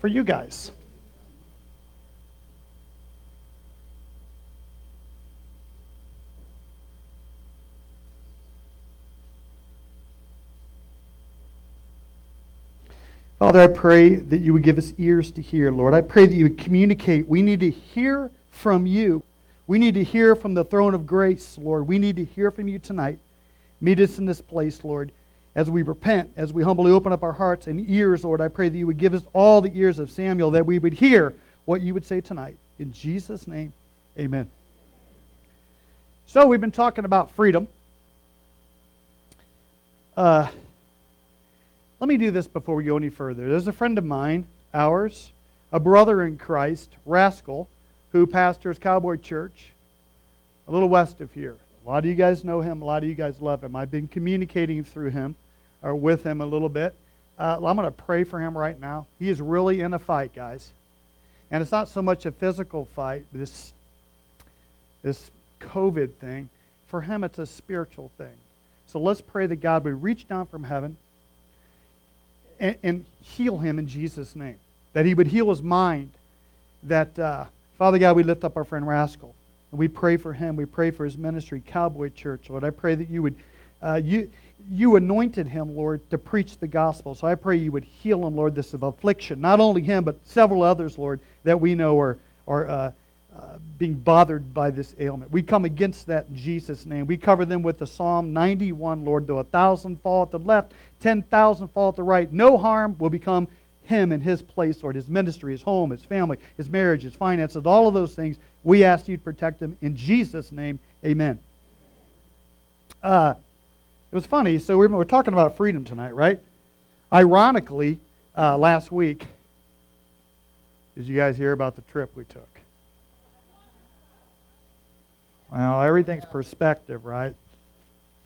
for you guys. Father, I pray that you would give us ears to hear, Lord. I pray that you would communicate. We need to hear from you. We need to hear from the throne of grace, Lord. We need to hear from you tonight. Meet us in this place, Lord. As we repent, as we humbly open up our hearts and ears, Lord, I pray that you would give us all the ears of Samuel, that we would hear what you would say tonight. In Jesus' name, amen. So, we've been talking about freedom. Uh, let me do this before we go any further. There's a friend of mine, ours, a brother in Christ, Rascal, who pastors Cowboy Church a little west of here. A lot of you guys know him. A lot of you guys love him. I've been communicating through him or with him a little bit. Uh, I'm going to pray for him right now. He is really in a fight, guys. And it's not so much a physical fight, this, this COVID thing. For him, it's a spiritual thing. So let's pray that God would reach down from heaven and, and heal him in Jesus' name. That he would heal his mind. That, uh, Father God, we lift up our friend Rascal. And we pray for him. We pray for his ministry, Cowboy Church, Lord. I pray that you would, uh, you, you anointed him, Lord, to preach the gospel. So I pray you would heal him, Lord, this of affliction. Not only him, but several others, Lord, that we know are, are uh, uh, being bothered by this ailment. We come against that in Jesus' name. We cover them with the Psalm 91, Lord. Though a thousand fall at the left, 10,000 fall at the right, no harm will become him in his place, Lord. His ministry, his home, his family, his marriage, his finances, all of those things. We ask you to protect him in Jesus' name. Amen. Uh, it was funny. So we're, we're talking about freedom tonight, right? Ironically, uh, last week, did you guys hear about the trip we took? Well, everything's perspective, right?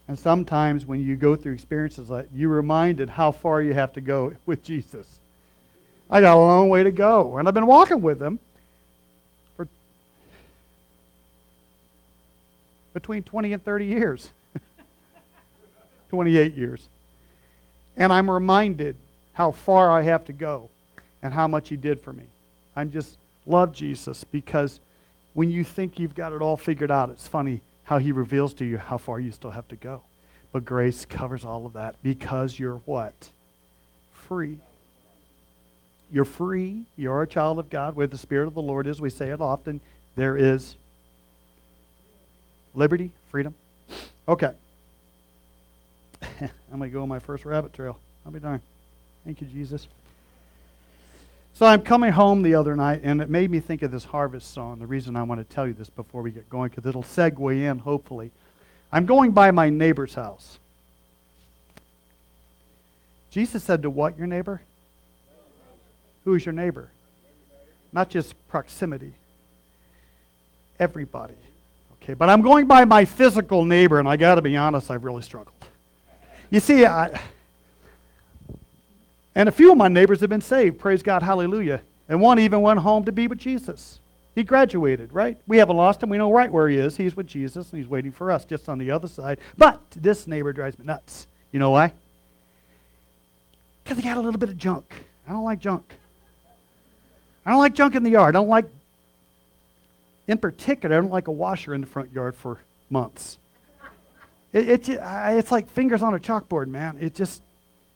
And sometimes when you go through experiences like you're reminded how far you have to go with Jesus. I got a long way to go, and I've been walking with him for between 20 and 30 years. 28 years. And I'm reminded how far I have to go and how much he did for me. I just love Jesus because when you think you've got it all figured out, it's funny how he reveals to you how far you still have to go. But grace covers all of that because you're what? Free. You're free. You're a child of God. Where the Spirit of the Lord is, we say it often, there is liberty, freedom. Okay. I'm going to go on my first rabbit trail. I'll be darned. Thank you, Jesus. So I'm coming home the other night, and it made me think of this harvest song. The reason I want to tell you this before we get going, because it'll segue in, hopefully. I'm going by my neighbor's house. Jesus said to what your neighbor? Who is your neighbor? Not just proximity. Everybody. Okay, but I'm going by my physical neighbor, and I got to be honest, I've really struggled. You see, I, and a few of my neighbors have been saved. Praise God, hallelujah. And one even went home to be with Jesus. He graduated, right? We haven't lost him. We know right where he is. He's with Jesus, and he's waiting for us just on the other side. But this neighbor drives me nuts. You know why? Because he got a little bit of junk. I don't like junk. I don't like junk in the yard. I don't like, in particular, I don't like a washer in the front yard for months. It, it, it's like fingers on a chalkboard, man. It just,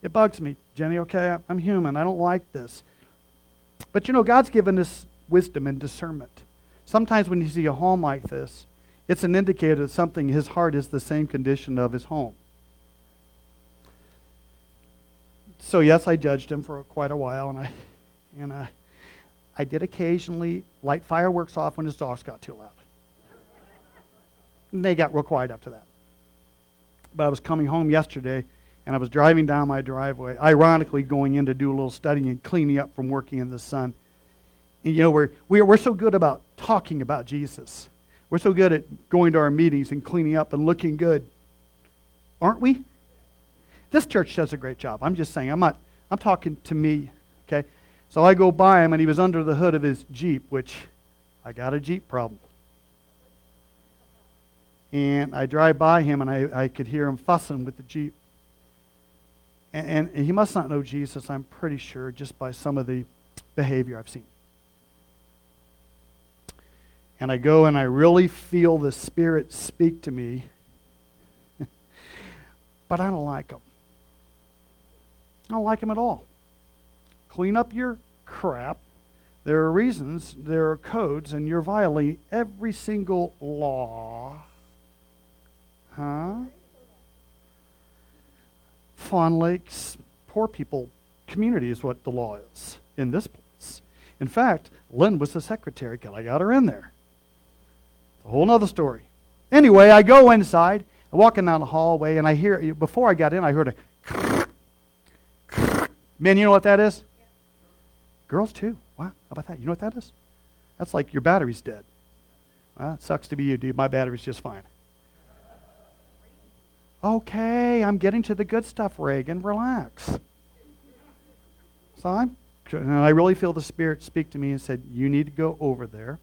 it bugs me. Jenny, okay, I'm human. I don't like this. But you know, God's given us wisdom and discernment. Sometimes when you see a home like this, it's an indicator that something, his heart is the same condition of his home. So yes, I judged him for quite a while, and I, and I, I did occasionally light fireworks off when his dogs got too loud. And they got real quiet after that. But I was coming home yesterday, and I was driving down my driveway, ironically going in to do a little studying and cleaning up from working in the sun. And you know, we're, we're, we're so good about talking about Jesus. We're so good at going to our meetings and cleaning up and looking good. Aren't we? This church does a great job. I'm just saying, I'm not, I'm talking to me, okay? So I go by him and he was under the hood of his Jeep, which I got a Jeep problem. And I drive by him and I, I could hear him fussing with the Jeep. And, and, he must not know Jesus, I'm pretty sure, just by some of the behavior I've seen. And I go and I really feel the Spirit speak to me, but I don't like him. I don't like him at all. Clean up your crap. There are reasons, there are codes, and you're violating every single law. Huh? Fawn Lake's poor people community is what the law is in this place. In fact, Lynn was the secretary because I got her in there. A whole other story. Anyway, I go inside, I'm walking down the hallway, and I hear, before I got in, I heard a Man, you know what that is? Girls too. Wow, how about that? You know what that is? That's like your battery's dead. Well, it sucks to be you, dude. My battery's just fine. Okay, I'm getting to the good stuff, Reagan. Relax. So I'm, and I really feel the Spirit speak to me and said, You need to go over there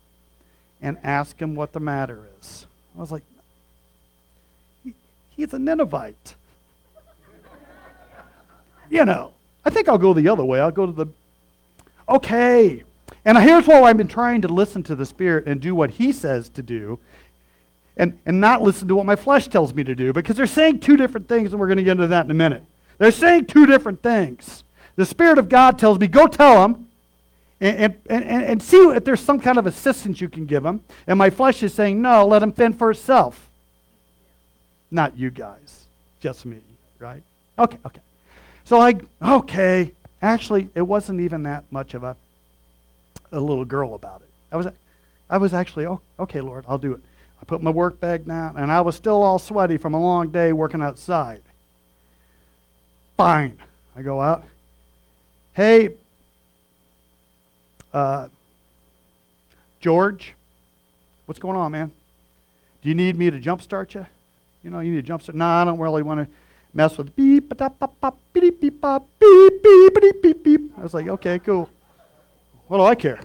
and ask him what the matter is. I was like, he, He's a Ninevite. you know, I think I'll go the other way. I'll go to the, okay. And here's why I've been trying to listen to the Spirit and do what He says to do and, and not listen to what my flesh tells me to do because they're saying two different things, and we're going to get into that in a minute. They're saying two different things. The Spirit of God tells me, go tell them and, and, and, and see if there's some kind of assistance you can give them. And my flesh is saying, no, let him fend for himself. Not you guys, just me, right? Okay, okay. So I, okay. Actually, it wasn't even that much of a, a little girl about it. I was, I was actually, oh, okay, Lord, I'll do it. I put my work bag down, and I was still all sweaty from a long day working outside. Fine. I go out. Hey, uh, George, what's going on, man? Do you need me to jumpstart you? You know, you need to jumpstart. No, I don't really want to mess with beep, ba pop, pop, beep, beep, pop, beep, beep, beep, beep, beep. I was like, okay, cool. What do I care?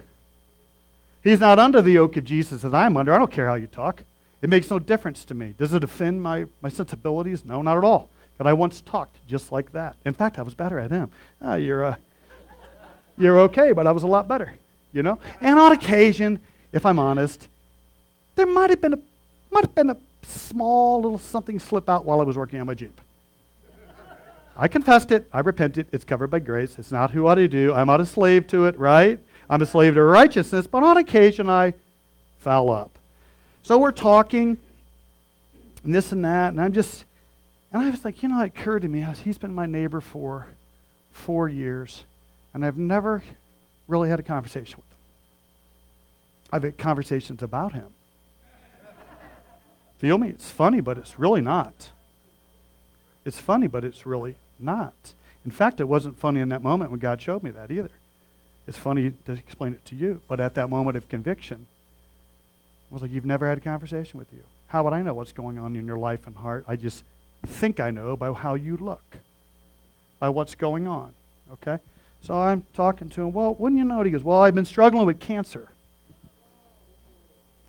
He's not under the yoke of Jesus that I'm under. I don't care how you talk. It makes no difference to me. Does it offend my, my sensibilities? No, not at all. But I once talked just like that. In fact, I was better at him. Ah, you're, uh, you're okay, but I was a lot better, you know? And on occasion, if I'm honest, there might have been a, might have been a small little something slip out while I was working on my Jeep. I confessed it. I repented. It's covered by grace. It's not who I do. I'm not a slave to it, right? I'm a slave to righteousness, but on occasion I foul up. So we're talking, and this and that, and I'm just, and I was like, you know, it occurred to me, he's been my neighbor for four years, and I've never really had a conversation with him. I've had conversations about him. Feel me? It's funny, but it's really not. It's funny, but it's really not. In fact, it wasn't funny in that moment when God showed me that either. It's funny to explain it to you, but at that moment of conviction, I was like, You've never had a conversation with you. How would I know what's going on in your life and heart? I just think I know by how you look, by what's going on. Okay? So I'm talking to him. Well, wouldn't you know? He goes, Well, I've been struggling with cancer.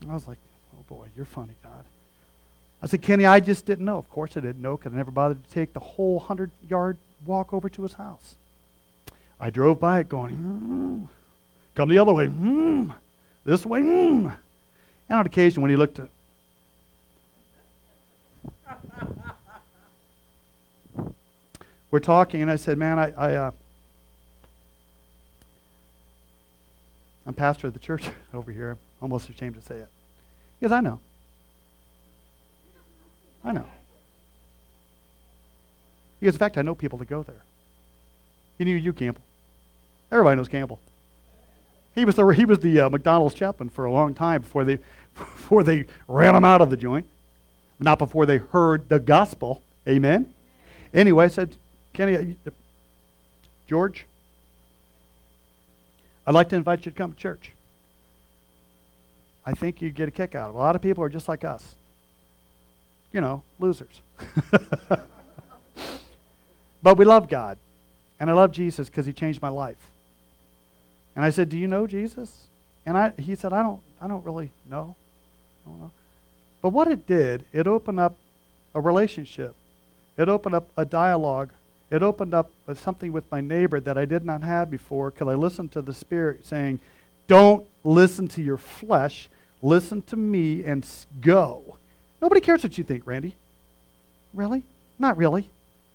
I was like, Oh boy, you're funny, God. I said, Kenny, I just didn't know. Of course I didn't know because I never bothered to take the whole 100 yard walk over to his house. I drove by it going, mm. come the other way, mm. this way, mm. And on occasion when he looked at we're talking, and I said, "Man, I, I uh, I'm pastor of the church over here. I'm almost ashamed to say it." Because I know. I know. Because in fact, I know people that go there. He knew you, Campbell. Everybody knows Campbell. He was the, he was the uh, McDonald's chaplain for a long time before they, before they ran him out of the joint. Not before they heard the gospel. Amen? Anyway, I said, Kenny, uh, George, I'd like to invite you to come to church. I think you'd get a kick out of it. A lot of people are just like us. You know, losers. but we love God. And I love Jesus because he changed my life. And I said, Do you know Jesus? And I, he said, I don't, I don't really know. But what it did, it opened up a relationship. It opened up a dialogue It opened up something with my neighbor that I did not have before because I listened to the Spirit saying, Don't listen to your flesh, listen to me and go. Nobody cares what you think, Randy. Really? Not really.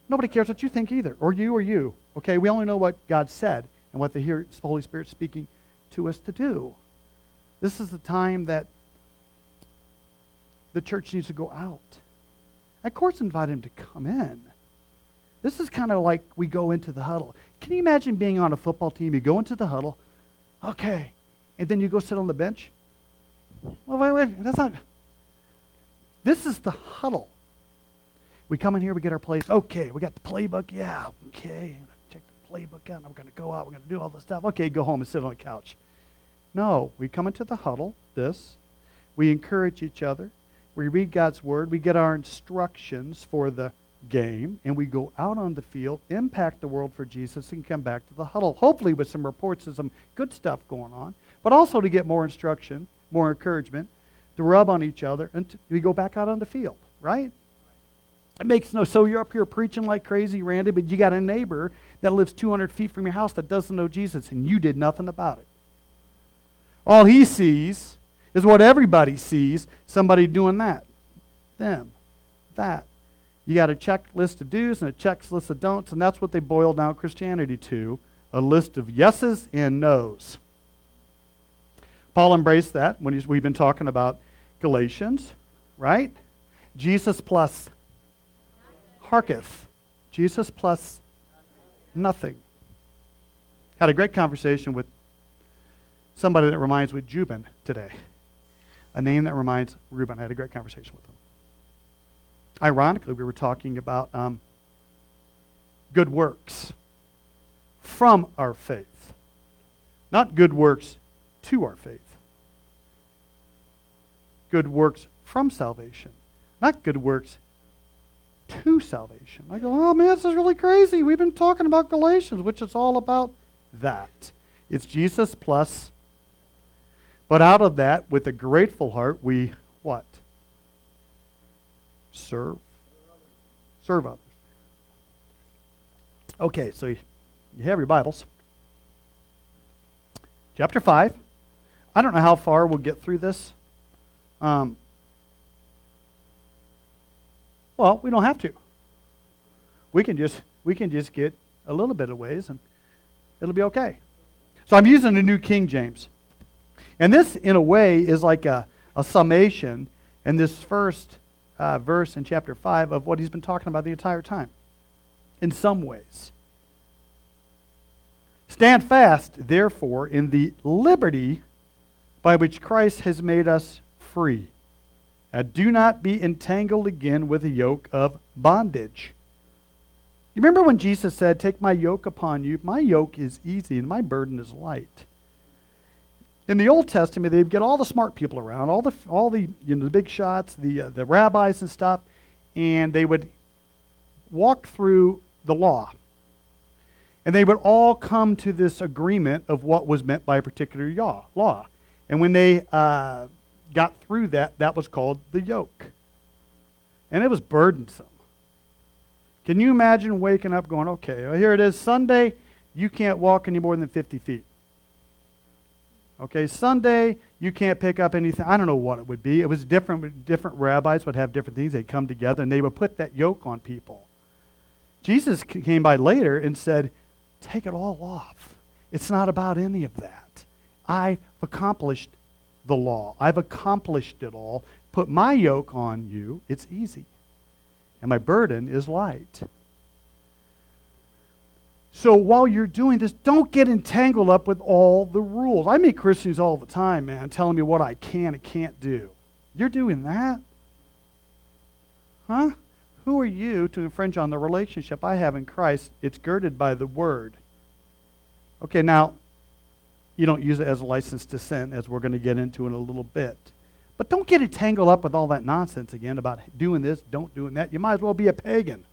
Nobody cares what you think either, or you or you. Okay, we only know what God said and what the Holy Spirit speaking to us to do. This is the time that the church needs to go out. I, of course, invite him to come in. This is kind of like we go into the huddle. Can you imagine being on a football team? You go into the huddle, okay, and then you go sit on the bench? Well, wait, wait, that's not. This is the huddle. We come in here, we get our place. Okay, we got the playbook. Yeah, okay. Check the playbook out. We're going to go out. We're going to do all this stuff. Okay, go home and sit on the couch. No, we come into the huddle, this. We encourage each other. We read God's word. We get our instructions for the game, and we go out on the field, impact the world for Jesus, and come back to the huddle. Hopefully, with some reports of some good stuff going on, but also to get more instruction, more encouragement, to rub on each other, and to, we go back out on the field, right? It makes no so you're up here preaching like crazy, Randy, but you got a neighbor that lives 200 feet from your house that doesn't know Jesus, and you did nothing about it. All he sees is what everybody sees somebody doing that. Them. That. You got a checklist of do's and a checklist of don'ts, and that's what they boil down Christianity to a list of yeses and nos. Paul embraced that when we've been talking about Galatians, right? Jesus plus Harketh. Jesus plus nothing. Had a great conversation with somebody that reminds me of Jubin today. A name that reminds Reuben. I had a great conversation with him. Ironically, we were talking about um, good works from our faith, not good works to our faith. Good works from salvation, not good works to salvation. I go, oh man, this is really crazy. We've been talking about Galatians, which is all about that. It's Jesus plus. But out of that, with a grateful heart, we what? Serve. Serve others. Okay, so you have your Bibles. Chapter 5. I don't know how far we'll get through this. Um, well, we don't have to. We can just we can just get a little bit of ways and it'll be okay. So I'm using the New King James. And this, in a way, is like a, a summation in this first uh, verse in chapter 5 of what he's been talking about the entire time, in some ways. Stand fast, therefore, in the liberty by which Christ has made us free and do not be entangled again with a yoke of bondage. You remember when Jesus said, Take my yoke upon you? My yoke is easy and my burden is light. In the Old Testament, they'd get all the smart people around, all the, all the, you know, the big shots, the, uh, the rabbis and stuff, and they would walk through the law. And they would all come to this agreement of what was meant by a particular law. And when they uh, got through that, that was called the yoke. And it was burdensome. Can you imagine waking up going, okay, well, here it is, Sunday, you can't walk any more than 50 feet. Okay, Sunday, you can't pick up anything. I don't know what it would be. It was different. Different rabbis would have different things. They'd come together and they would put that yoke on people. Jesus came by later and said, take it all off. It's not about any of that. I've accomplished the law. I've accomplished it all. Put my yoke on you. It's easy. And my burden is light. So while you're doing this, don't get entangled up with all the rules. I meet Christians all the time, man, telling me what I can and can't do. You're doing that? Huh? Who are you to infringe on the relationship I have in Christ? It's girded by the word. Okay, now, you don't use it as a license to sin, as we're going to get into in a little bit. But don't get entangled up with all that nonsense again about doing this, don't doing that. You might as well be a pagan.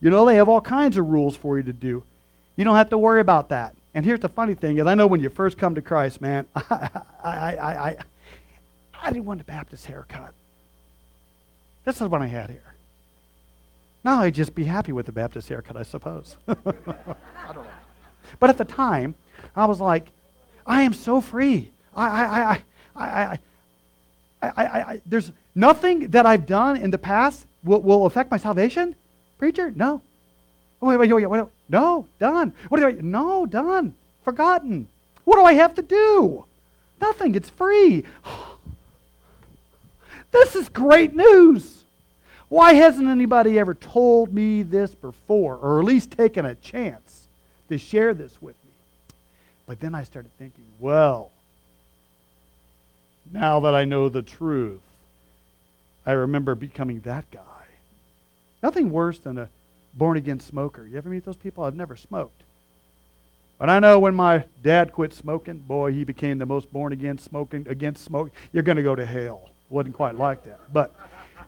You know, they have all kinds of rules for you to do. You don't have to worry about that. And here's the funny thing is I know when you first come to Christ, man, I, I, I, I, I didn't want a Baptist haircut. This is what I had here. Now I'd just be happy with the Baptist haircut, I suppose. I don't know. But at the time, I was like, I am so free. I, I, I, I, I, I, I, I there's nothing that I've done in the past will, will affect my salvation. Preacher? No. Wait, wait, wait, wait, wait. No, done. What do I? No, done. Forgotten. What do I have to do? Nothing. It's free. This is great news. Why hasn't anybody ever told me this before, or at least taken a chance to share this with me? But then I started thinking, well, now that I know the truth, I remember becoming that guy. Nothing worse than a born again smoker. You ever meet those people? I've never smoked. But I know when my dad quit smoking, boy, he became the most born again smoking against smoke. You're going to go to hell. Wasn't quite like that. But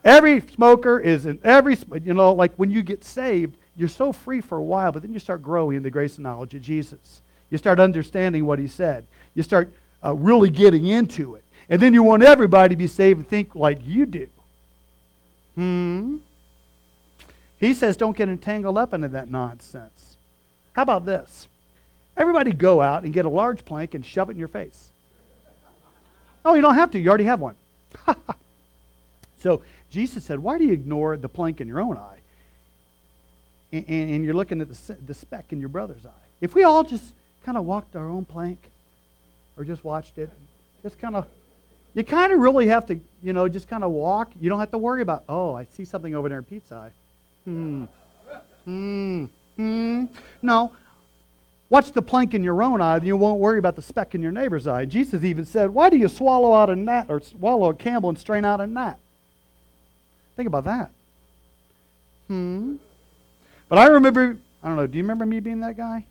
every smoker is in every, you know, like when you get saved, you're so free for a while, but then you start growing in the grace and knowledge of Jesus. You start understanding what he said. You start uh, really getting into it. And then you want everybody to be saved and think like you do. Hmm? He says don't get entangled up into that nonsense. How about this? Everybody go out and get a large plank and shove it in your face. Oh, you don't have to. You already have one. so Jesus said, why do you ignore the plank in your own eye? And, and, you're looking at the, the speck in your brother's eye. If we all just kind of walked our own plank or just watched it, just kind of you kind of really have to, you know, just kind of walk. You don't have to worry about, oh, I see something over there in Pete's eye. Hmm. Hmm. Hmm. No. Watch the plank in your own eye, and you won't worry about the speck in your neighbor's eye. Jesus even said, Why do you swallow out a gnat or swallow a camel and strain out a gnat? Think about that. Hmm. But I remember, I don't know, do you remember me being that guy?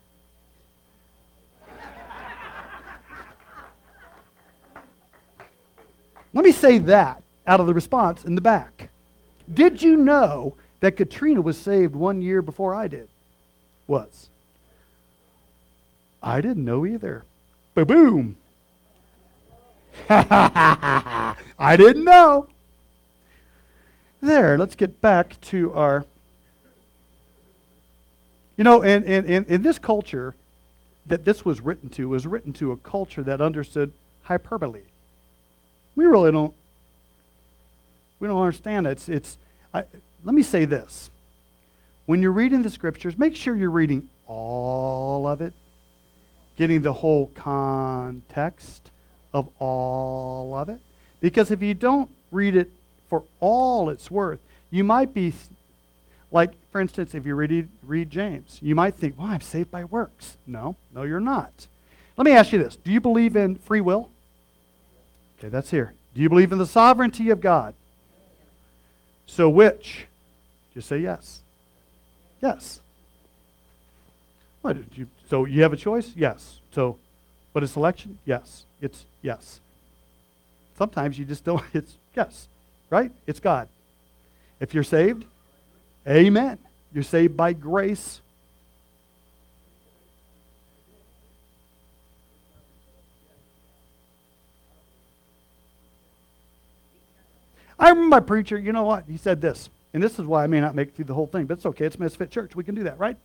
Let me say that out of the response in the back. Did you know that Katrina was saved one year before I did? Was. I didn't know either. Boom. I didn't know. There, let's get back to our. You know, in, in, in, in this culture that this was written to, was written to a culture that understood hyperbole. We really don't. We don't understand it. It's. it's I, let me say this. When you're reading the scriptures, make sure you're reading all of it, getting the whole context of all of it. Because if you don't read it for all it's worth, you might be like, for instance, if you read, read James, you might think, well, I'm saved by works. No, no, you're not. Let me ask you this Do you believe in free will? Okay, that's here. Do you believe in the sovereignty of God? So which? Just say yes. Yes. What you so you have a choice? Yes. So but a selection? Yes. It's yes. Sometimes you just don't it's yes. Right? It's God. If you're saved, amen. You're saved by grace I remember my preacher, you know what? He said this, and this is why I may not make it through the whole thing, but it's okay. It's Misfit Church. We can do that, right?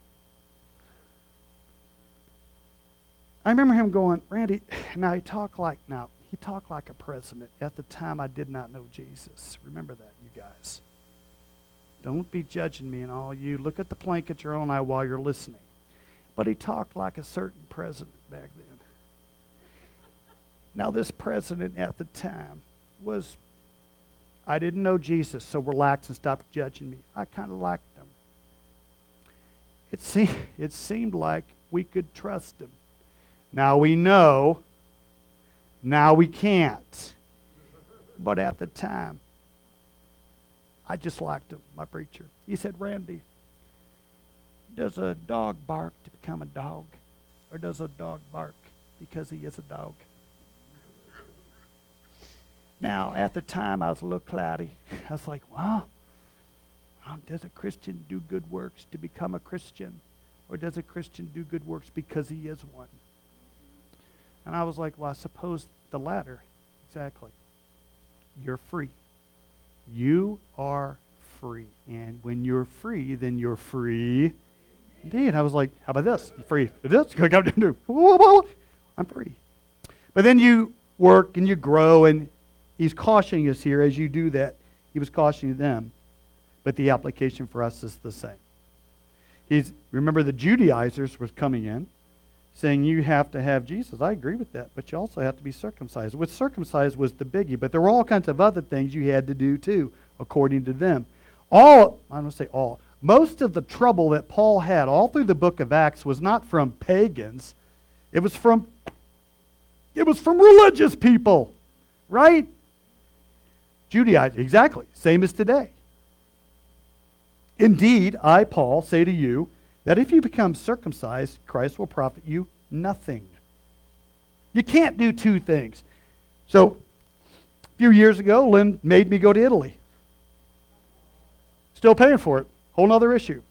I remember him going, Randy, now he talked like, now, he talked like a president. At the time, I did not know Jesus. Remember that, you guys. Don't be judging me and all you. Look at the plank at your own eye while you're listening. But he talked like a certain president back then. Now, this president at the time was I didn't know Jesus, so relax and stop judging me. I kind of liked him. It seemed, it seemed like we could trust him. Now we know, now we can't. But at the time, I just liked him, my preacher. He said, Randy, does a dog bark to become a dog? Or does a dog bark because he is a dog? Now, at the time, I was a little cloudy. I was like, well, um, does a Christian do good works to become a Christian? Or does a Christian do good works because he is one? And I was like, well, I suppose the latter. Exactly. You're free. You are free. And when you're free, then you're free indeed. I was like, how about this? I'm free. This? I'm free. But then you work and you grow, and he's cautioning us here as you do that. He was cautioning them. But the application for us is the same. He's remember the Judaizers was coming in saying you have to have Jesus. I agree with that, but you also have to be circumcised. With circumcised was the biggie, but there were all kinds of other things you had to do too, according to them. All, I don't say all, most of the trouble that Paul had all through the book of Acts was not from pagans. It was from it was from religious people, right? Judaizers, exactly, same as today. Indeed, I, Paul, say to you that if you become circumcised, Christ will profit you nothing. You can't do two things. So, a few years ago, Lynn made me go to Italy. Still paying for it. Whole other issue.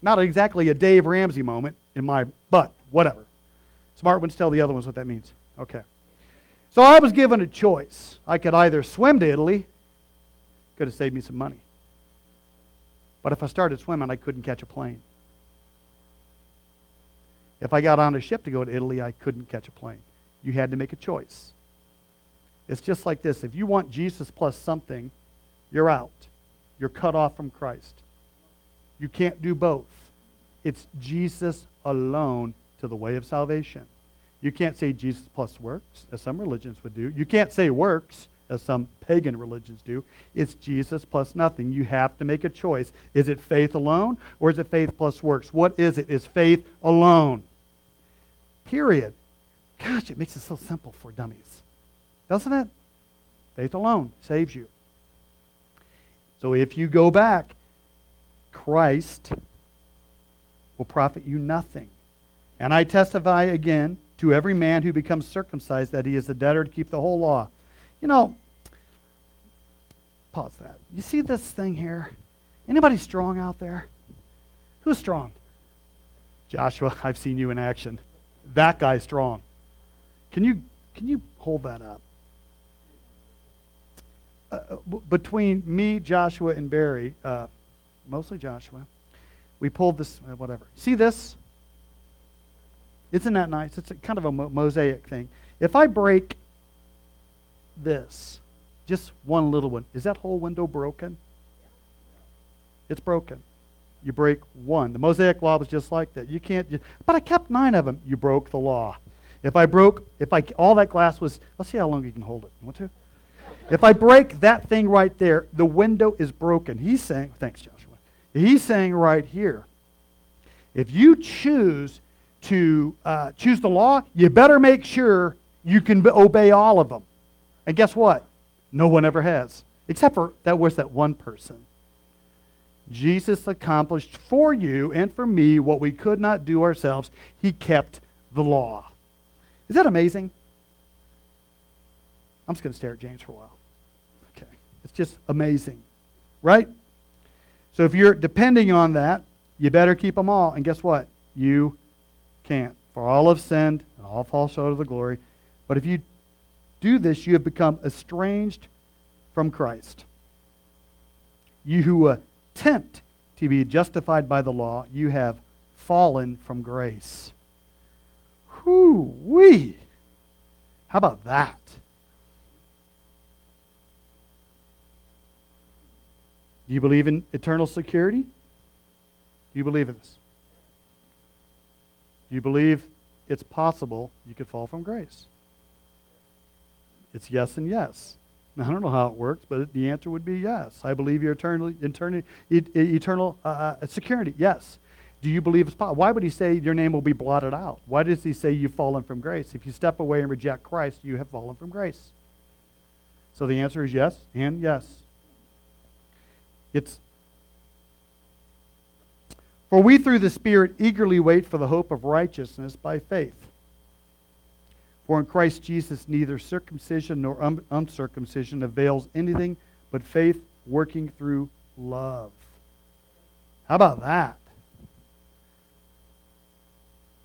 Not exactly a Dave Ramsey moment in my butt, whatever. Smart ones tell the other ones what that means. Okay. So I was given a choice. I could either swim to Italy, could have saved me some money. But if I started swimming, I couldn't catch a plane. If I got on a ship to go to Italy, I couldn't catch a plane. You had to make a choice. It's just like this. If you want Jesus plus something, you're out. You're cut off from Christ. You can't do both. It's Jesus alone to the way of salvation. You can't say Jesus plus works, as some religions would do. You can't say works, as some pagan religions do. It's Jesus plus nothing. You have to make a choice. Is it faith alone, or is it faith plus works? What is it? Is faith alone. Period. Gosh, it makes it so simple for dummies. Doesn't it? Faith alone saves you. So if you go back Christ will profit you nothing. And I testify again to every man who becomes circumcised that he is a debtor to keep the whole law. You know, pause that. You see this thing here? Anybody strong out there? Who's strong? Joshua, I've seen you in action. That guy's strong. Can you can you hold that up? Uh, uh between me, Joshua, and Barry, uh, mostly Joshua. We pulled this, uh, whatever. See this? Isn't that nice? It's kind of a mosaic thing. If I break this, just one little one, is that whole window broken? It's broken. You break one. The Mosaic law was just like that. You can't, but I kept nine of them. You broke the law. If I broke, if I all that glass was, let's see how long you can hold it. Want to? If I break that thing right there, the window is broken. He's saying, thanks, Joshua. He's saying right here, if you choose to uh, choose the law, you better make sure you can obey all of them. And guess what? No one ever has, except for that was that one person. Jesus accomplished for you and for me what we could not do ourselves. He kept the law. Is that amazing? I'm just going to stare at James for a while. Okay. It's just amazing. Right? So if you're depending on that, you better keep them all. And guess what? You can't. For all have sinned and all fall short of the glory. But if you do this, you have become estranged from Christ. You who attempt to be justified by the law, you have fallen from grace. Whoo wee! How about that? Do you believe in eternal security? Do you believe in this? Do you believe it's possible you could fall from grace? It's yes and yes. Now, I don't know how it works, but the answer would be yes. I believe your eternal, eternal, eternal uh, uh, security. Yes. Do you believe it's possible? Why would he say your name will be blotted out? Why does he say you've fallen from grace? If you step away and reject Christ, you have fallen from grace. So the answer is yes and yes. It's for we through the Spirit eagerly wait for the hope of righteousness by faith. For in Christ Jesus neither circumcision nor un- uncircumcision avails anything but faith working through love. How about that?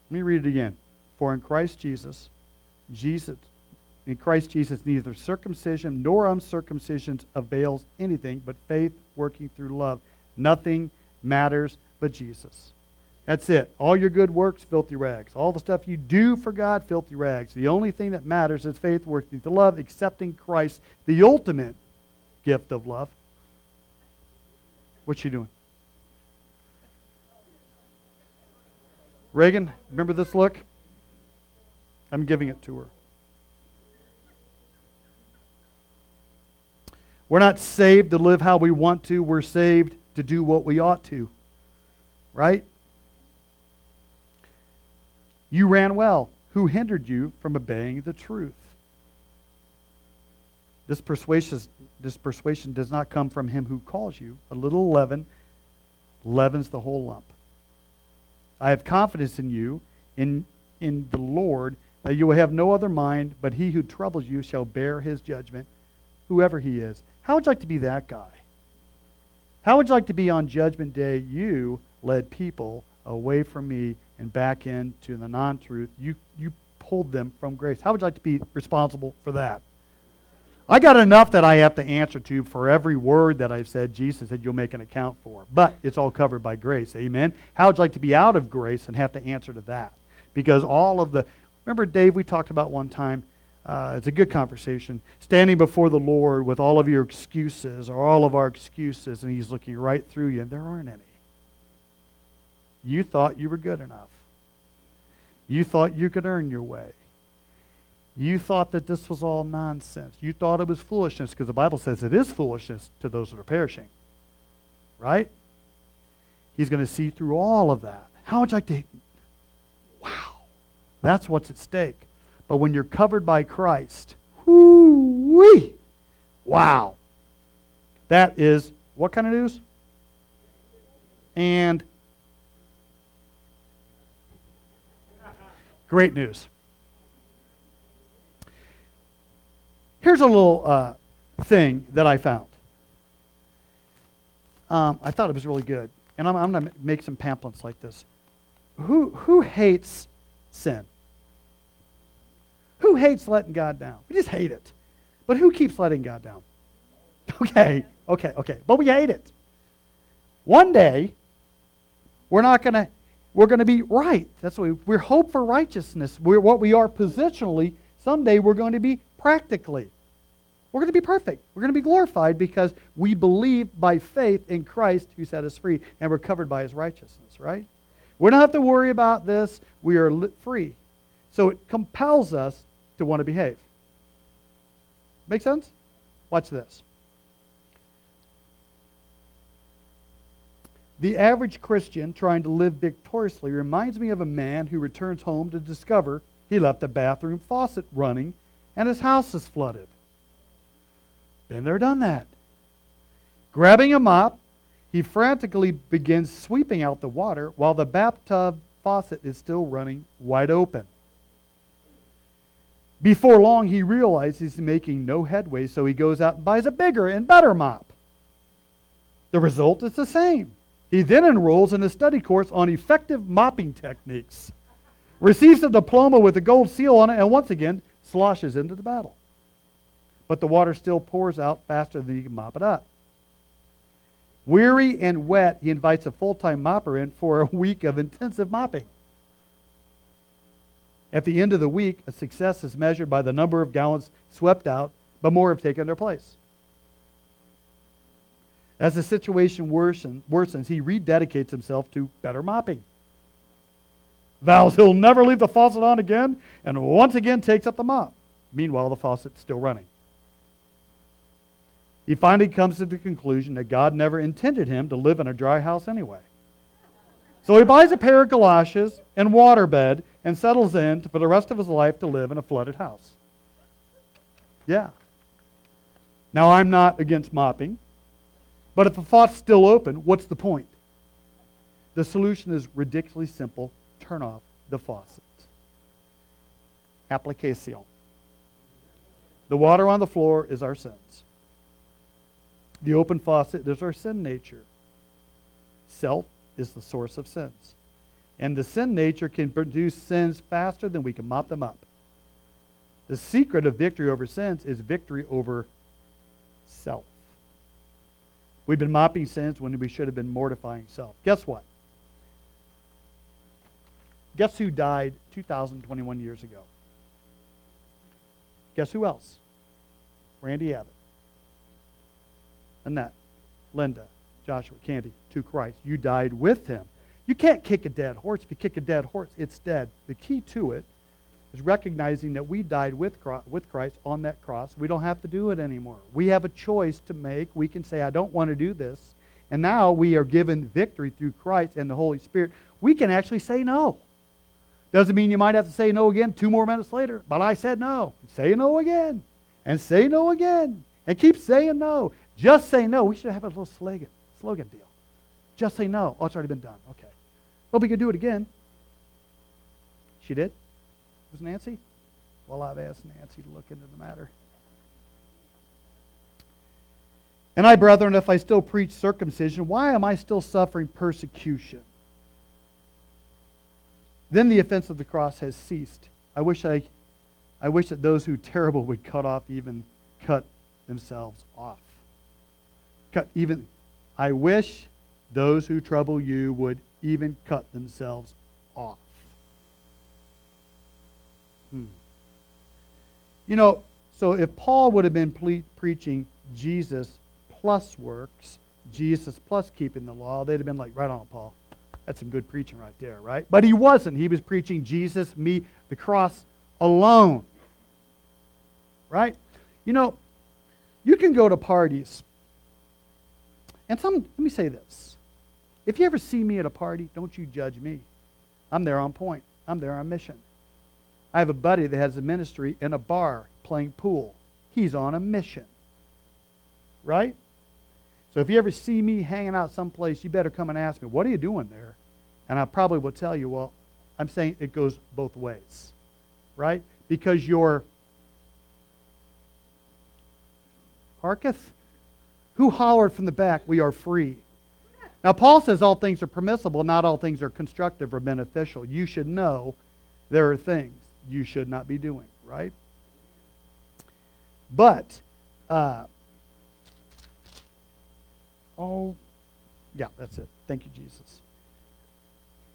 Let me read it again. For in Christ Jesus, Jesus, in Christ Jesus, neither circumcision nor uncircumcision avails anything but faith working through love. Nothing matters but Jesus. That's it. All your good works, filthy rags. All the stuff you do for God, filthy rags. The only thing that matters is faith working through love, accepting Christ, the ultimate gift of love. What's she doing? Reagan, remember this look? I'm giving it to her. We're not saved to live how we want to. We're saved to do what we ought to. Right? You ran well. Who hindered you from obeying the truth? This persuasion, this persuasion does not come from him who calls you. A little leaven leavens the whole lump. I have confidence in you, in, in the Lord, that you will have no other mind, but he who troubles you shall bear his judgment, whoever he is. How would you like to be that guy? How would you like to be on Judgment Day? You led people away from me and back into the non truth. You, you pulled them from grace. How would you like to be responsible for that? I got enough that I have to answer to for every word that I've said. Jesus said you'll make an account for. But it's all covered by grace. Amen. How would you like to be out of grace and have to answer to that? Because all of the remember Dave we talked about one time. Uh, it's a good conversation. Standing before the Lord with all of your excuses or all of our excuses, and He's looking right through you, and there aren't any. You thought you were good enough. You thought you could earn your way. You thought that this was all nonsense. You thought it was foolishness because the Bible says it is foolishness to those that are perishing. Right? He's going to see through all of that. How would you like to? Wow. That's what's at stake. But when you're covered by Christ, whoo-wee, wow. That is what kind of news? And great news. Here's a little uh, thing that I found. Um, I thought it was really good. And I'm, I'm going to make some pamphlets like this. Who, who hates sin? Who hates letting God down? We just hate it. But who keeps letting God down? Okay, okay, okay. But we hate it. One day, we're not going to, we're going to be right. That's what we, we're hope for righteousness. We're what we are positionally. Someday we're going to be practically. We're going to be perfect. We're going to be glorified because we believe by faith in Christ who set us free and we're covered by his righteousness, right? We don't have to worry about this. We are free. So it compels us to want to behave. Make sense? Watch this. The average Christian trying to live victoriously reminds me of a man who returns home to discover he left the bathroom faucet running and his house is flooded. Been there, done that. Grabbing a mop, he frantically begins sweeping out the water while the bathtub faucet is still running wide open. Before long, he realizes he's making no headway, so he goes out and buys a bigger and better mop. The result is the same. He then enrolls in a study course on effective mopping techniques, receives a diploma with a gold seal on it, and once again sloshes into the battle. But the water still pours out faster than he can mop it up. Weary and wet, he invites a full time mopper in for a week of intensive mopping. At the end of the week, a success is measured by the number of gallons swept out, but more have taken their place. As the situation worsen, worsens, he rededicates himself to better mopping. Vows he'll never leave the faucet on again, and once again takes up the mop. Meanwhile, the faucet's still running. He finally comes to the conclusion that God never intended him to live in a dry house anyway. So he buys a pair of galoshes and waterbed and settles in for the rest of his life to live in a flooded house. Yeah. Now, I'm not against mopping, but if the faucet's still open, what's the point? The solution is ridiculously simple turn off the faucet. Application. The water on the floor is our sins. The open faucet is our sin nature. Self is the source of sins. And the sin nature can produce sins faster than we can mop them up. The secret of victory over sins is victory over self. We've been mopping sins when we should have been mortifying self. Guess what? Guess who died 2,021 years ago? Guess who else? Randy Abbott. Annette, Linda, Joshua, Candy, to Christ. You died with him. You can't kick a dead horse. If you kick a dead horse, it's dead. The key to it is recognizing that we died with with Christ on that cross. We don't have to do it anymore. We have a choice to make. We can say, I don't want to do this. And now we are given victory through Christ and the Holy Spirit. We can actually say no. Doesn't mean you might have to say no again two more minutes later, but I said no. Say no again. And say no again. And keep saying no. Just say no. We should have a little slogan, slogan deal. Just say no. Oh, it's already been done. Okay. Well, we could do it again. She did? Was Nancy? Well, I've asked Nancy to look into the matter. And I, brethren, if I still preach circumcision, why am I still suffering persecution? Then the offense of the cross has ceased. I wish I, I wish that those who terrible would cut off even cut themselves off. Cut even. I wish those who trouble you would even cut themselves off. Hmm. You know, so if Paul would have been ple- preaching Jesus plus works, Jesus plus keeping the law, they'd have been like, right on, Paul. That's some good preaching right there, right? But he wasn't. He was preaching Jesus, me, the cross alone. Right? You know, you can go to parties. And some, let me say this. If you ever see me at a party, don't you judge me. I'm there on point. I'm there on mission. I have a buddy that has a ministry in a bar playing pool. He's on a mission. Right? So if you ever see me hanging out someplace, you better come and ask me, what are you doing there? And I probably will tell you, well, I'm saying it goes both ways. Right? Because you're Harketh? Who hollered from the back, we are free? Now, Paul says all things are permissible, not all things are constructive or beneficial. You should know there are things you should not be doing, right? But uh, Oh, yeah, that's it. Thank you, Jesus.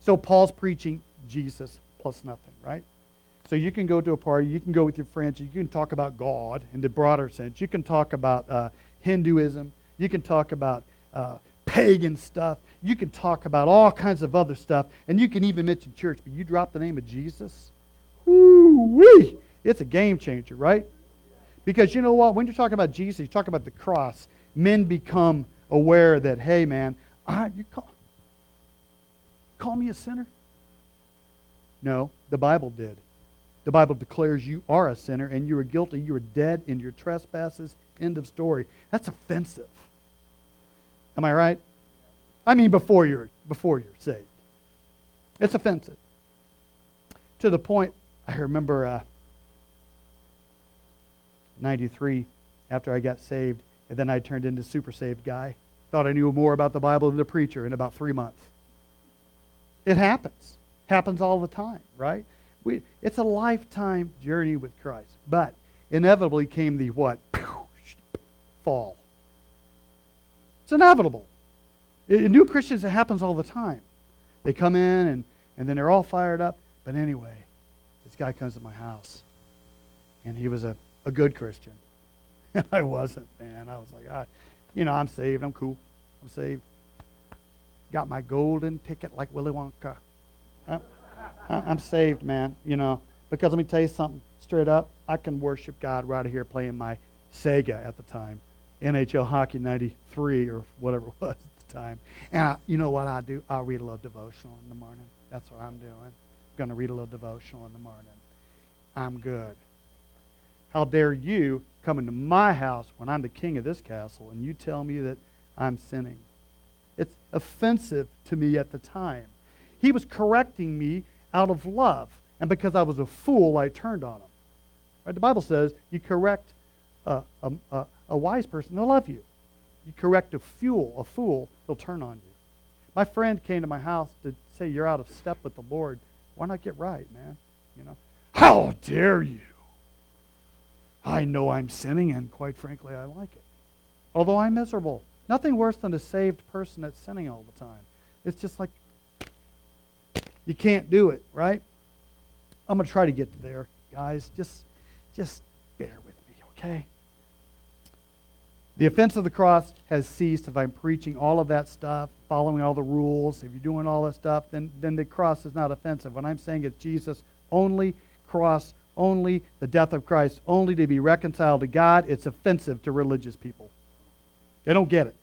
So Paul's preaching Jesus plus nothing, right? So you can go to a party, you can go with your friends, you can talk about God in the broader sense. You can talk about uh, Hinduism, you can talk about uh, pagan stuff, you can talk about all kinds of other stuff, and you can even mention church, but you drop the name of Jesus, whoo-wee, it's a game changer, right? Because you know what? When you're talking about Jesus, you talk about the cross, men become aware that, hey, man, I, you call, call me a sinner? No, the Bible did. The Bible declares you are a sinner and you are guilty. You are dead in your trespasses. End of story. That's offensive. Am I right? I mean, before you're before you're saved, it's offensive. To the point, I remember uh, '93 after I got saved, and then I turned into super saved guy. Thought I knew more about the Bible than the preacher in about three months. It happens. Happens all the time, right? We, it's a lifetime journey with Christ. But inevitably came the what? Fall. It's inevitable. In new Christians, it happens all the time. They come in and, and then they're all fired up. But anyway, this guy comes to my house. And he was a, a good Christian. I wasn't, man. I was like, I, you know, I'm saved. I'm cool. I'm saved. Got my golden ticket like Willy Wonka. I'm saved, man. You know, because let me tell you something straight up. I can worship God right here playing my Sega at the time, NHL Hockey '93 or whatever it was at the time. And I, you know what I do? I read a little devotional in the morning. That's what I'm doing. Going to read a little devotional in the morning. I'm good. How dare you come into my house when I'm the king of this castle and you tell me that I'm sinning? It's offensive to me at the time. He was correcting me out of love. And because I was a fool, I turned on him. Right? The Bible says you correct a, a, a, a wise person, they'll love you. You correct a fool, a fool, they'll turn on you. My friend came to my house to say you're out of step with the Lord. Why not get right, man? You know, how dare you? I know I'm sinning, and quite frankly, I like it. Although I'm miserable. Nothing worse than a saved person that's sinning all the time. It's just like, you can't do it, right? I'm going to try to get there, guys. Just, just bear with me, okay? The offense of the cross has ceased if I'm preaching all of that stuff, following all the rules. If you're doing all that stuff, then, then the cross is not offensive. When I'm saying it's Jesus only, cross only, the death of Christ only to be reconciled to God, it's offensive to religious people. They don't get it.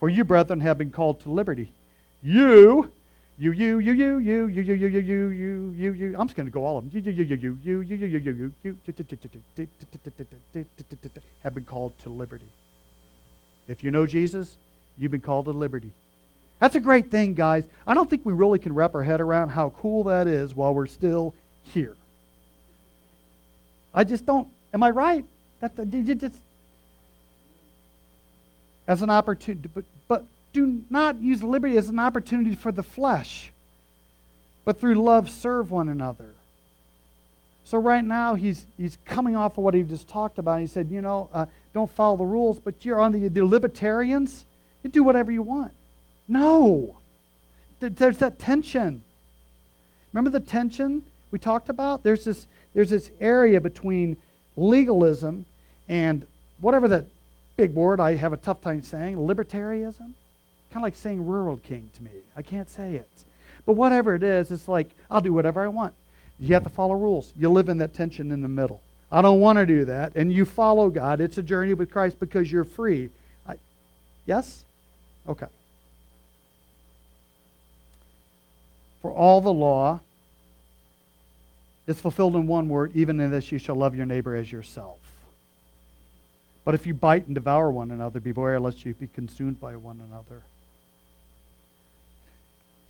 For you, brethren, have been called to liberty. You you, you, you, you, you, you, you, you, you, you, you, you, you. I'm just going to go all of them. You, you, you, you, you, you, you, you, you, you, you, have been called to liberty. If you know Jesus, you've been called to liberty. That's a great thing, guys. I don't think we really can wrap our head around how cool that is while we're still here. I just don't. Am I right? That you just as an opportunity, but but do not use liberty as an opportunity for the flesh, but through love serve one another. So right now he's he's coming off of what he just talked about. He said, you know, uh, don't follow the rules, but you're on the, the libertarians. You do whatever you want. No, there's that tension. Remember the tension we talked about? There's this there's this area between legalism and whatever that big word I have a tough time saying, libertarianism. Kind of like saying rural king to me. I can't say it. But whatever it is, it's like, I'll do whatever I want. You have to follow rules. You live in that tension in the middle. I don't want to do that. And you follow God. It's a journey with Christ because you're free. I, yes? Okay. For all the law is fulfilled in one word, even in this you shall love your neighbor as yourself. But if you bite and devour one another, beware lest you be consumed by one another.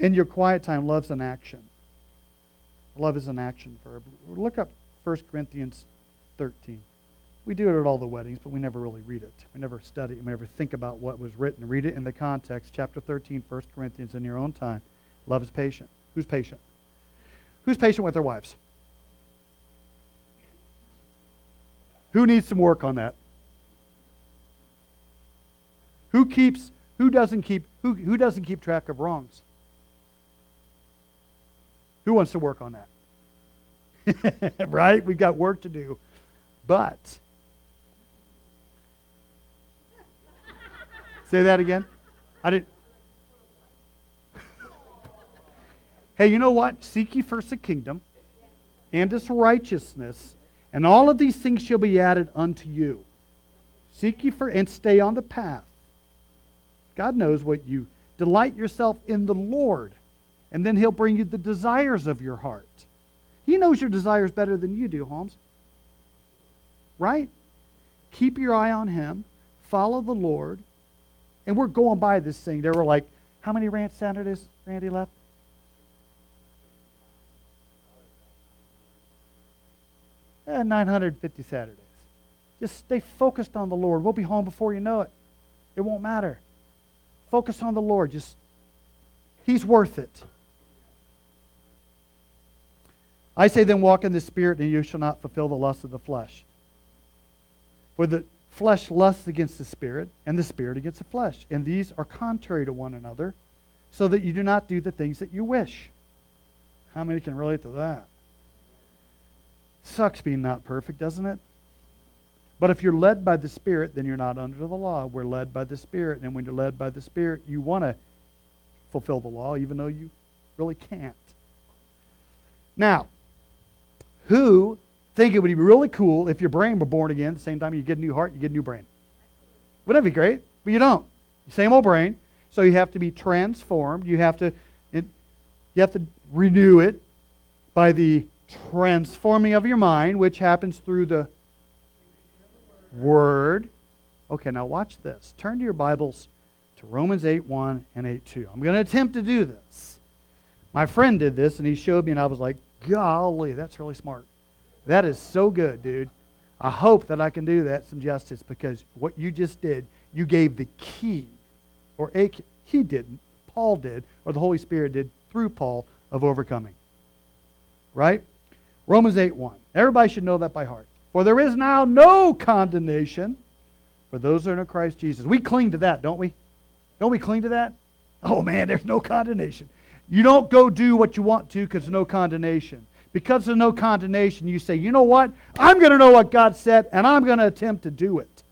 In your quiet time, love's an action. Love is an action verb. Look up 1 Corinthians 13. We do it at all the weddings, but we never really read it. We never study it. We never think about what was written. Read it in the context. Chapter 13, 1 Corinthians, in your own time. Love is patient. Who's patient? Who's patient with their wives? Who needs some work on that? Who keeps who doesn't keep who, who doesn't keep track of wrongs? Who wants to work on that? right? We've got work to do. But, say that again. I didn't. hey, you know what? Seek ye first the kingdom and its righteousness, and all of these things shall be added unto you. Seek ye for and stay on the path. God knows what you delight yourself in the Lord and then he'll bring you the desires of your heart. He knows your desires better than you do, Holmes. Right? Keep your eye on him. Follow the Lord. And we're going by this thing. There were like, how many ranch Saturdays, Randy, left? Eh, 950 Saturdays. Just stay focused on the Lord. We'll be home before you know it. It won't matter. Focus on the Lord. Just, He's worth it. I say then walk in the Spirit, and you shall not fulfill the lust of the flesh. For the flesh lusts against the Spirit, and the Spirit against the flesh. And these are contrary to one another, so that you do not do the things that you wish. How many can relate to that? Sucks being not perfect, doesn't it? But if you're led by the Spirit, then you're not under the law. We're led by the Spirit. And when you're led by the Spirit, you want to fulfill the law, even though you really can't. Now, who think it would be really cool if your brain were born again the same time you get a new heart, you get a new brain. Wouldn't that be great? But you don't. Same old brain. So you have to be transformed. You have to, you have to renew it by the transforming of your mind, which happens through the Word. Okay, now watch this. Turn to your Bibles to Romans 8 1 and 8 2. I'm going to attempt to do this. My friend did this, and he showed me, and I was like, Golly, that's really smart. That is so good, dude. I hope that I can do that some justice because what you just did, you gave the key, or a key, he didn't, Paul did, or the Holy Spirit did through Paul of overcoming. Right? Romans 8 1. Everybody should know that by heart. For there is now no condemnation for those that are in Christ Jesus. We cling to that, don't we? Don't we cling to that? Oh man, there's no condemnation. You don't go do what you want to because there's no condemnation. Because there's no condemnation, you say, you know what? I'm going to know what God said, and I'm going to attempt to do it.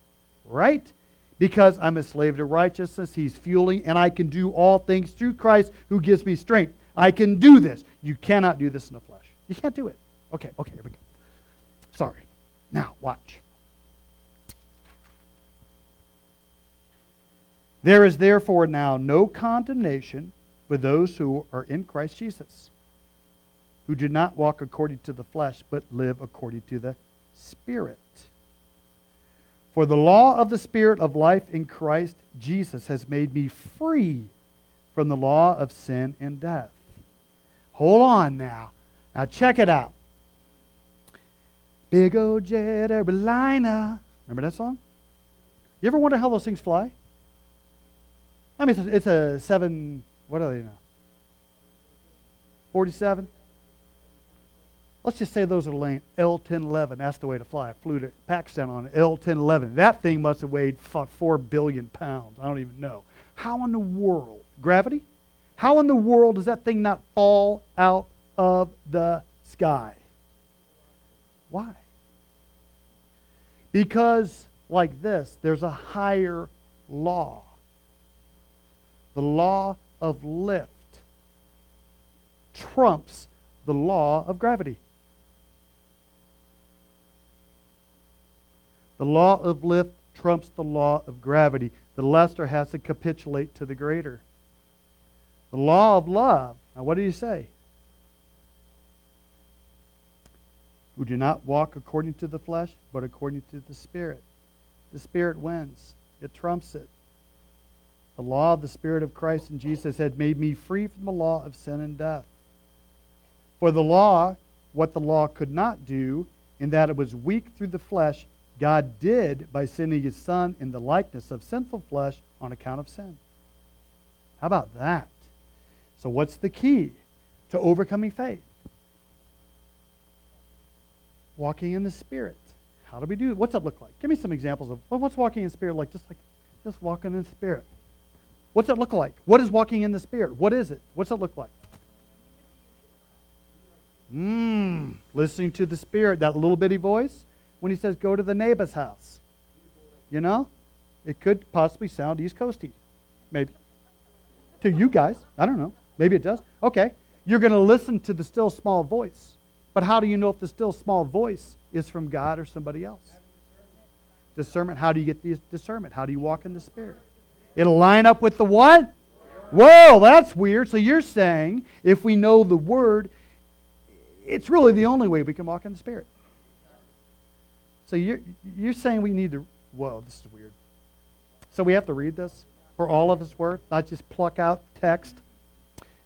Right? Because I'm a slave to righteousness. He's fueling, and I can do all things through Christ who gives me strength. I can do this. You cannot do this in the flesh. You can't do it. Okay, okay, here we go. Sorry. Now, watch. There is therefore now no condemnation for those who are in Christ Jesus, who do not walk according to the flesh, but live according to the Spirit. For the law of the Spirit of life in Christ Jesus has made me free from the law of sin and death. Hold on now. Now check it out. Big old jet airliner. Remember that song? You ever wonder how those things fly? I mean, it's a, it's a seven, what are they now? 47? Let's just say those are lane L1011. That's the way to fly. I flew to Pakistan on L1011. That thing must have weighed 4 billion pounds. I don't even know. How in the world? Gravity? How in the world does that thing not fall out of the sky? Why? Because, like this, there's a higher law. The law of lift trumps the law of gravity. The law of lift trumps the law of gravity. The lesser has to capitulate to the greater. The law of love. Now, what do you say? Who do not walk according to the flesh, but according to the Spirit. The Spirit wins, it trumps it. The law of the Spirit of Christ and Jesus had made me free from the law of sin and death. For the law, what the law could not do, in that it was weak through the flesh, God did by sending his Son in the likeness of sinful flesh on account of sin. How about that? So, what's the key to overcoming faith? Walking in the Spirit. How do we do it? What's that look like? Give me some examples of what's walking in Spirit like? Just like just walking in Spirit. What's that look like? What is walking in the Spirit? What is it? What's that look like? Mmm. Listening to the Spirit, that little bitty voice when he says, go to the neighbor's house. You know? It could possibly sound East Coasty. Maybe. To you guys. I don't know. Maybe it does. Okay. You're going to listen to the still small voice. But how do you know if the still small voice is from God or somebody else? Discernment. How do you get the discernment? How do you walk in the Spirit? It'll line up with the what? Whoa, that's weird. So you're saying if we know the Word, it's really the only way we can walk in the Spirit. So you're, you're saying we need to, whoa, this is weird. So we have to read this for all of its worth, not just pluck out text.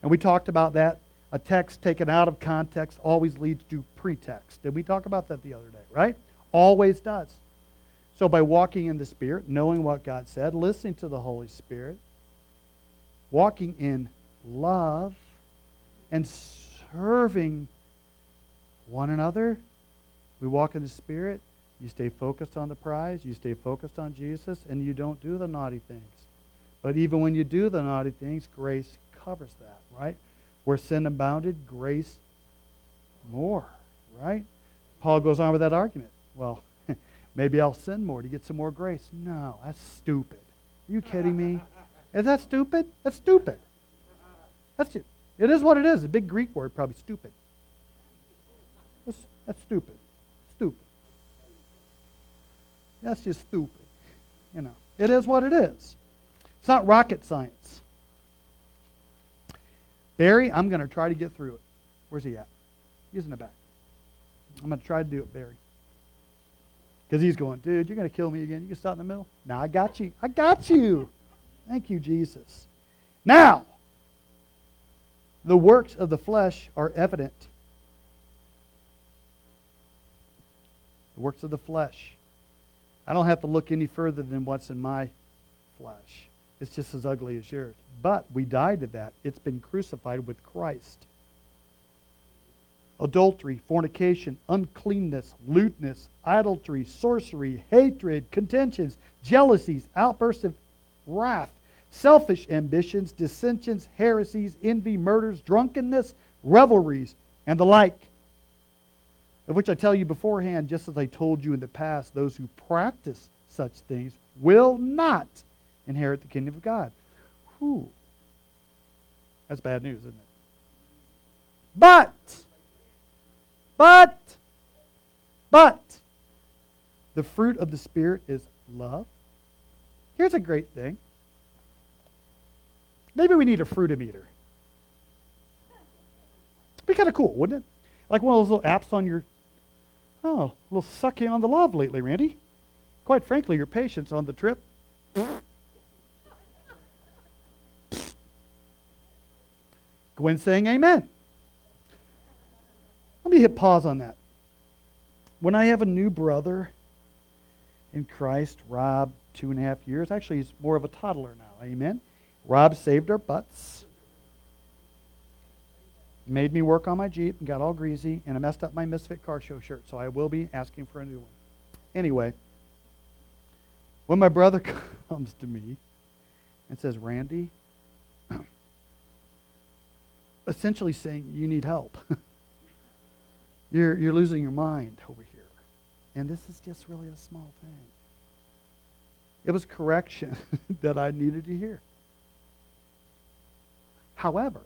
And we talked about that. A text taken out of context always leads to pretext. Did we talk about that the other day, right? Always does. So by walking in the Spirit, knowing what God said, listening to the Holy Spirit, walking in love, and serving one another, we walk in the Spirit, you stay focused on the prize, you stay focused on Jesus, and you don't do the naughty things. But even when you do the naughty things, grace covers that, right? Where sin abounded, grace more, right? Paul goes on with that argument. Well, maybe I'll sin more to get some more grace. No, that's stupid. Are you kidding me? Is that stupid? That's stupid. That's it. It is what it is. A big Greek word, probably stupid. That's, that's stupid. Stupid. That's just stupid. You know, it is what it is. It's not rocket science. Barry, I'm going to try to get through it. Where's he at? He's in the back. I'm going to try to do it, Barry. Because he's going, dude, you're going to kill me again. You can stop in the middle. Now I got you. I got you. Thank you, Jesus. Now, the works of the flesh are evident. The works of the flesh. I don't have to look any further than what's in my flesh. It's just as ugly as yours. But we died to that. It's been crucified with Christ. Adultery, fornication, uncleanness, lewdness, idolatry, sorcery, hatred, contentions, jealousies, outbursts of wrath, selfish ambitions, dissensions, heresies, envy, murders, drunkenness, revelries, and the like. Of which I tell you beforehand, just as I told you in the past, those who practice such things will not inherit the kingdom of God. Whew. That's bad news, isn't it? But, but, but, the fruit of the Spirit is love. Here's a great thing. Maybe we need a fruitometer. It'd be kind of cool, wouldn't it? Like one of those little apps on your, oh, a little sucking on the love lately, Randy. Quite frankly, your patience on the trip. Gwen saying amen. Hit pause on that. When I have a new brother in Christ, Rob, two and a half years, actually, he's more of a toddler now, amen. Rob saved our butts, made me work on my Jeep and got all greasy, and I messed up my Misfit Car Show shirt, so I will be asking for a new one. Anyway, when my brother comes to me and says, Randy, essentially saying, You need help. you're, you're losing your mind over here. And this is just really a small thing. It was correction that I needed to hear. However,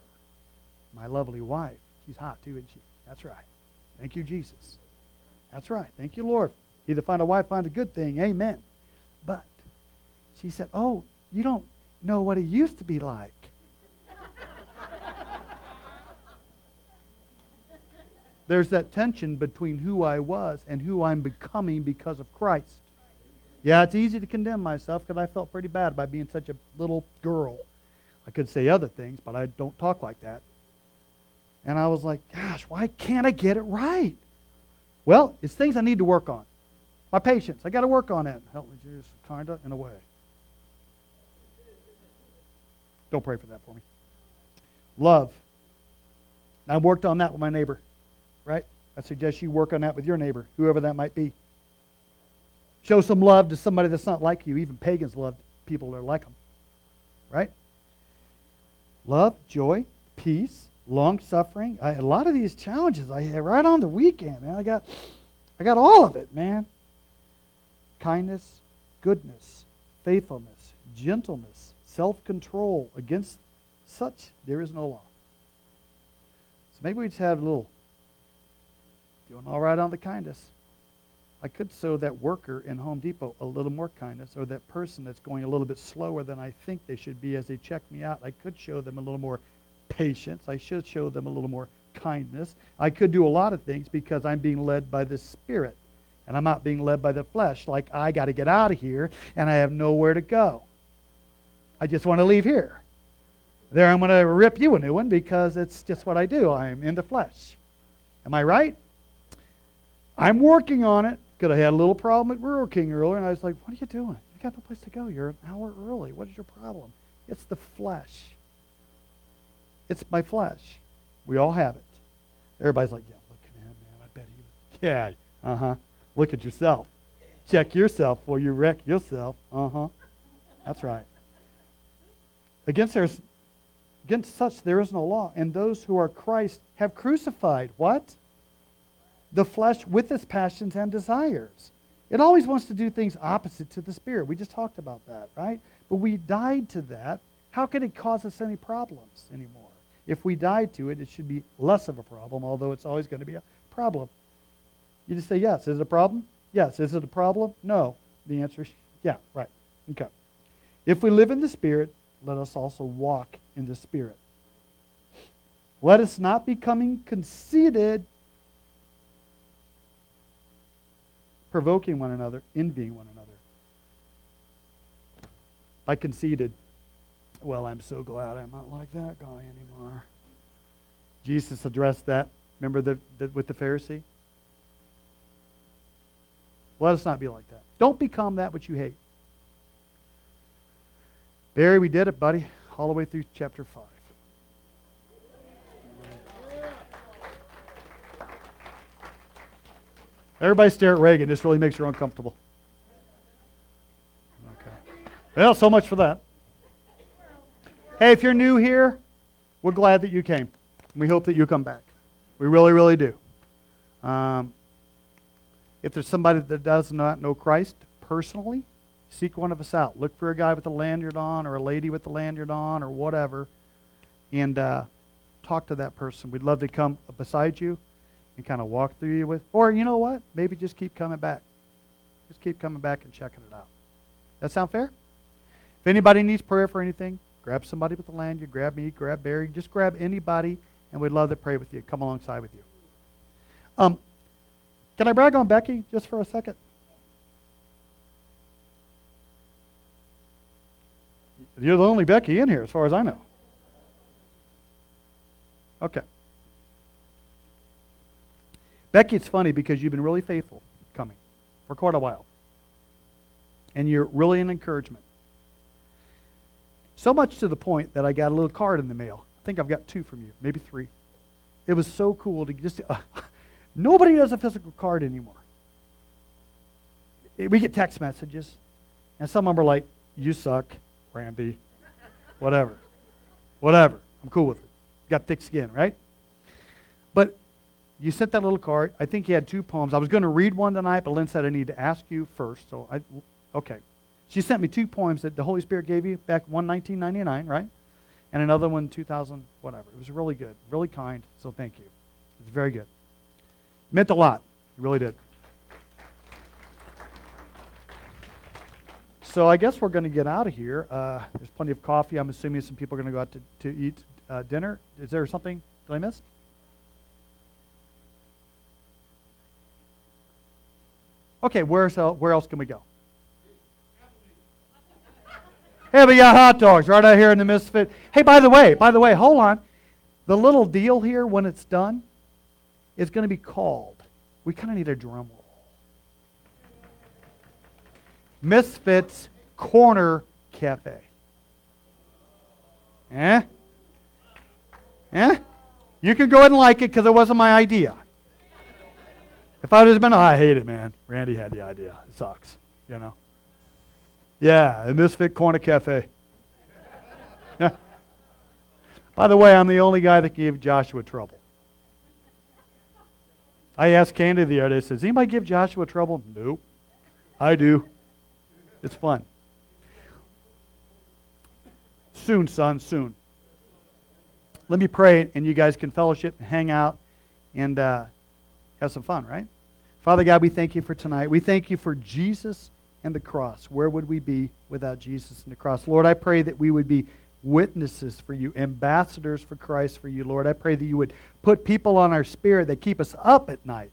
my lovely wife, she's hot too, isn't she? That's right. Thank you, Jesus. That's right. Thank you, Lord. Either find a wife, find a good thing. Amen. But she said, Oh, you don't know what it used to be like. There's that tension between who I was and who I'm becoming because of Christ. Yeah, it's easy to condemn myself because I felt pretty bad about being such a little girl. I could say other things, but I don't talk like that. And I was like, gosh, why can't I get it right? Well, it's things I need to work on. My patience, I got to work on it. Help me, Jesus, kind of, in a way. Don't pray for that for me. Love. I worked on that with my neighbor, right? I suggest you work on that with your neighbor, whoever that might be. Show some love to somebody that's not like you. Even pagans love people that are like them, right? love, joy, peace, long suffering. A lot of these challenges I had right on the weekend, man. I got, I got all of it, man. Kindness, goodness, faithfulness, gentleness, self-control. Against such there is no law. So maybe we just have a little doing all right on the kindness. I could show that worker in Home Depot a little more kindness, or that person that's going a little bit slower than I think they should be as they check me out. I could show them a little more patience. I should show them a little more kindness. I could do a lot of things because I'm being led by the Spirit, and I'm not being led by the flesh, like I got to get out of here and I have nowhere to go. I just want to leave here. There, I'm going to rip you a new one because it's just what I do. I'm in the flesh. Am I right? I'm working on it. Because I had a little problem at Rural King earlier, and I was like, what are you doing? You got no place to go. You're an hour early. What is your problem? It's the flesh. It's my flesh. We all have it. Everybody's like, yeah, look at him, man. I bet he was. Yeah, uh-huh. Look at yourself. Check yourself before you wreck yourself. Uh-huh. That's right. Against, against such there is no law. And those who are Christ have crucified. What? The flesh with its passions and desires. It always wants to do things opposite to the spirit. We just talked about that, right? But we died to that. How can it cause us any problems anymore? If we died to it, it should be less of a problem, although it's always going to be a problem. You just say, yes. Is it a problem? Yes. Is it a problem? No. The answer is yeah, right. Okay. If we live in the Spirit, let us also walk in the Spirit. Let us not becoming conceited, provoking one another, envying one another. I conceded, well, I'm so glad I'm not like that guy anymore. Jesus addressed that. Remember the, the, with the Pharisee? Let us not be like that. Don't become that which you hate. Barry, we did it, buddy, all the way through chapter 5. Everybody stare at Reagan. This really makes her uncomfortable. Okay. Well, so much for that. Hey, if you're new here, we're glad that you came. We hope that you come back. We really, really do. Um, if there's somebody that does not know Christ personally, seek one of us out. Look for a guy with a lanyard on or a lady with a lanyard on or whatever, and uh, talk to that person. We'd love to come beside you and kind of walk through you with. Or you know what? Maybe just keep coming back. Just keep coming back and checking it out. That sound fair? If anybody needs prayer for anything, grab somebody with the land. You grab me, grab Barry, just grab anybody, and we'd love to pray with you. Come alongside with you. Um, can I brag on Becky just for a second? You're the only Becky in here, as far as I know. Okay. Becky, it's funny because you've been really faithful coming for quite a while. And you're really an encouragement. So much to the point that I got a little card in the mail. I think I've got two from you, maybe three. It was so cool to just. Uh, nobody does a physical card anymore. We get text messages, and some of them are like, You suck, Randy. Whatever. Whatever. I'm cool with it. Got thick skin, right? You sent that little card. I think you had two poems. I was going to read one tonight, but Lynn said I need to ask you first. So I, okay. She sent me two poems that the Holy Spirit gave you back one 1999, right? And another one 2000, whatever. It was really good, really kind. So thank you. It's very good. Meant a lot. It really did. So I guess we're going to get out of here. Uh, there's plenty of coffee. I'm assuming some people are going to go out to, to eat uh, dinner. Is there something that I missed? Okay, where's, uh, where else can we go? Hey, we got hot dogs right out here in the Misfit. Hey, by the way, by the way, hold on. The little deal here, when it's done, is going to be called. We kind of need a drum roll. Misfits Corner Cafe. Eh? Eh? You can go ahead and like it because it wasn't my idea. If I would have been, oh, I hate it, man. Randy had the idea. It sucks, you know. Yeah, the Misfit Corner Cafe. By the way, I'm the only guy that gave Joshua trouble. I asked Candy the other day, says, anybody give Joshua trouble? Nope. I do. It's fun. Soon, son, soon. Let me pray, and you guys can fellowship and hang out and uh, have some fun, right? Father God, we thank you for tonight. We thank you for Jesus and the cross. Where would we be without Jesus and the cross? Lord, I pray that we would be witnesses for you, ambassadors for Christ for you, Lord. I pray that you would put people on our spirit that keep us up at night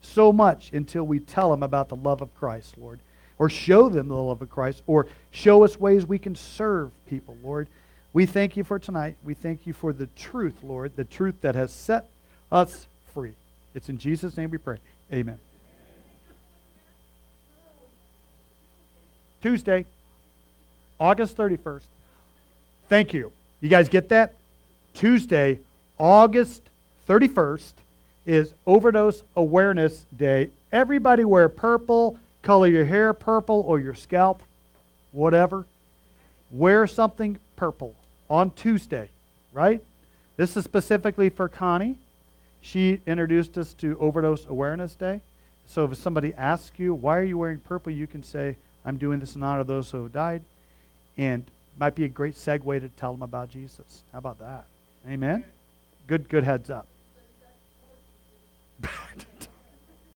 so much until we tell them about the love of Christ, Lord, or show them the love of Christ, or show us ways we can serve people, Lord. We thank you for tonight. We thank you for the truth, Lord, the truth that has set us free. It's in Jesus' name we pray. Amen. Tuesday, August 31st. Thank you. You guys get that? Tuesday, August 31st is Overdose Awareness Day. Everybody wear purple, color your hair purple or your scalp, whatever. Wear something purple on Tuesday, right? This is specifically for Connie. She introduced us to Overdose Awareness Day. So if somebody asks you, why are you wearing purple, you can say, I'm doing this in honor of those who have died. And might be a great segue to tell them about Jesus. How about that? Amen? Good, good heads up.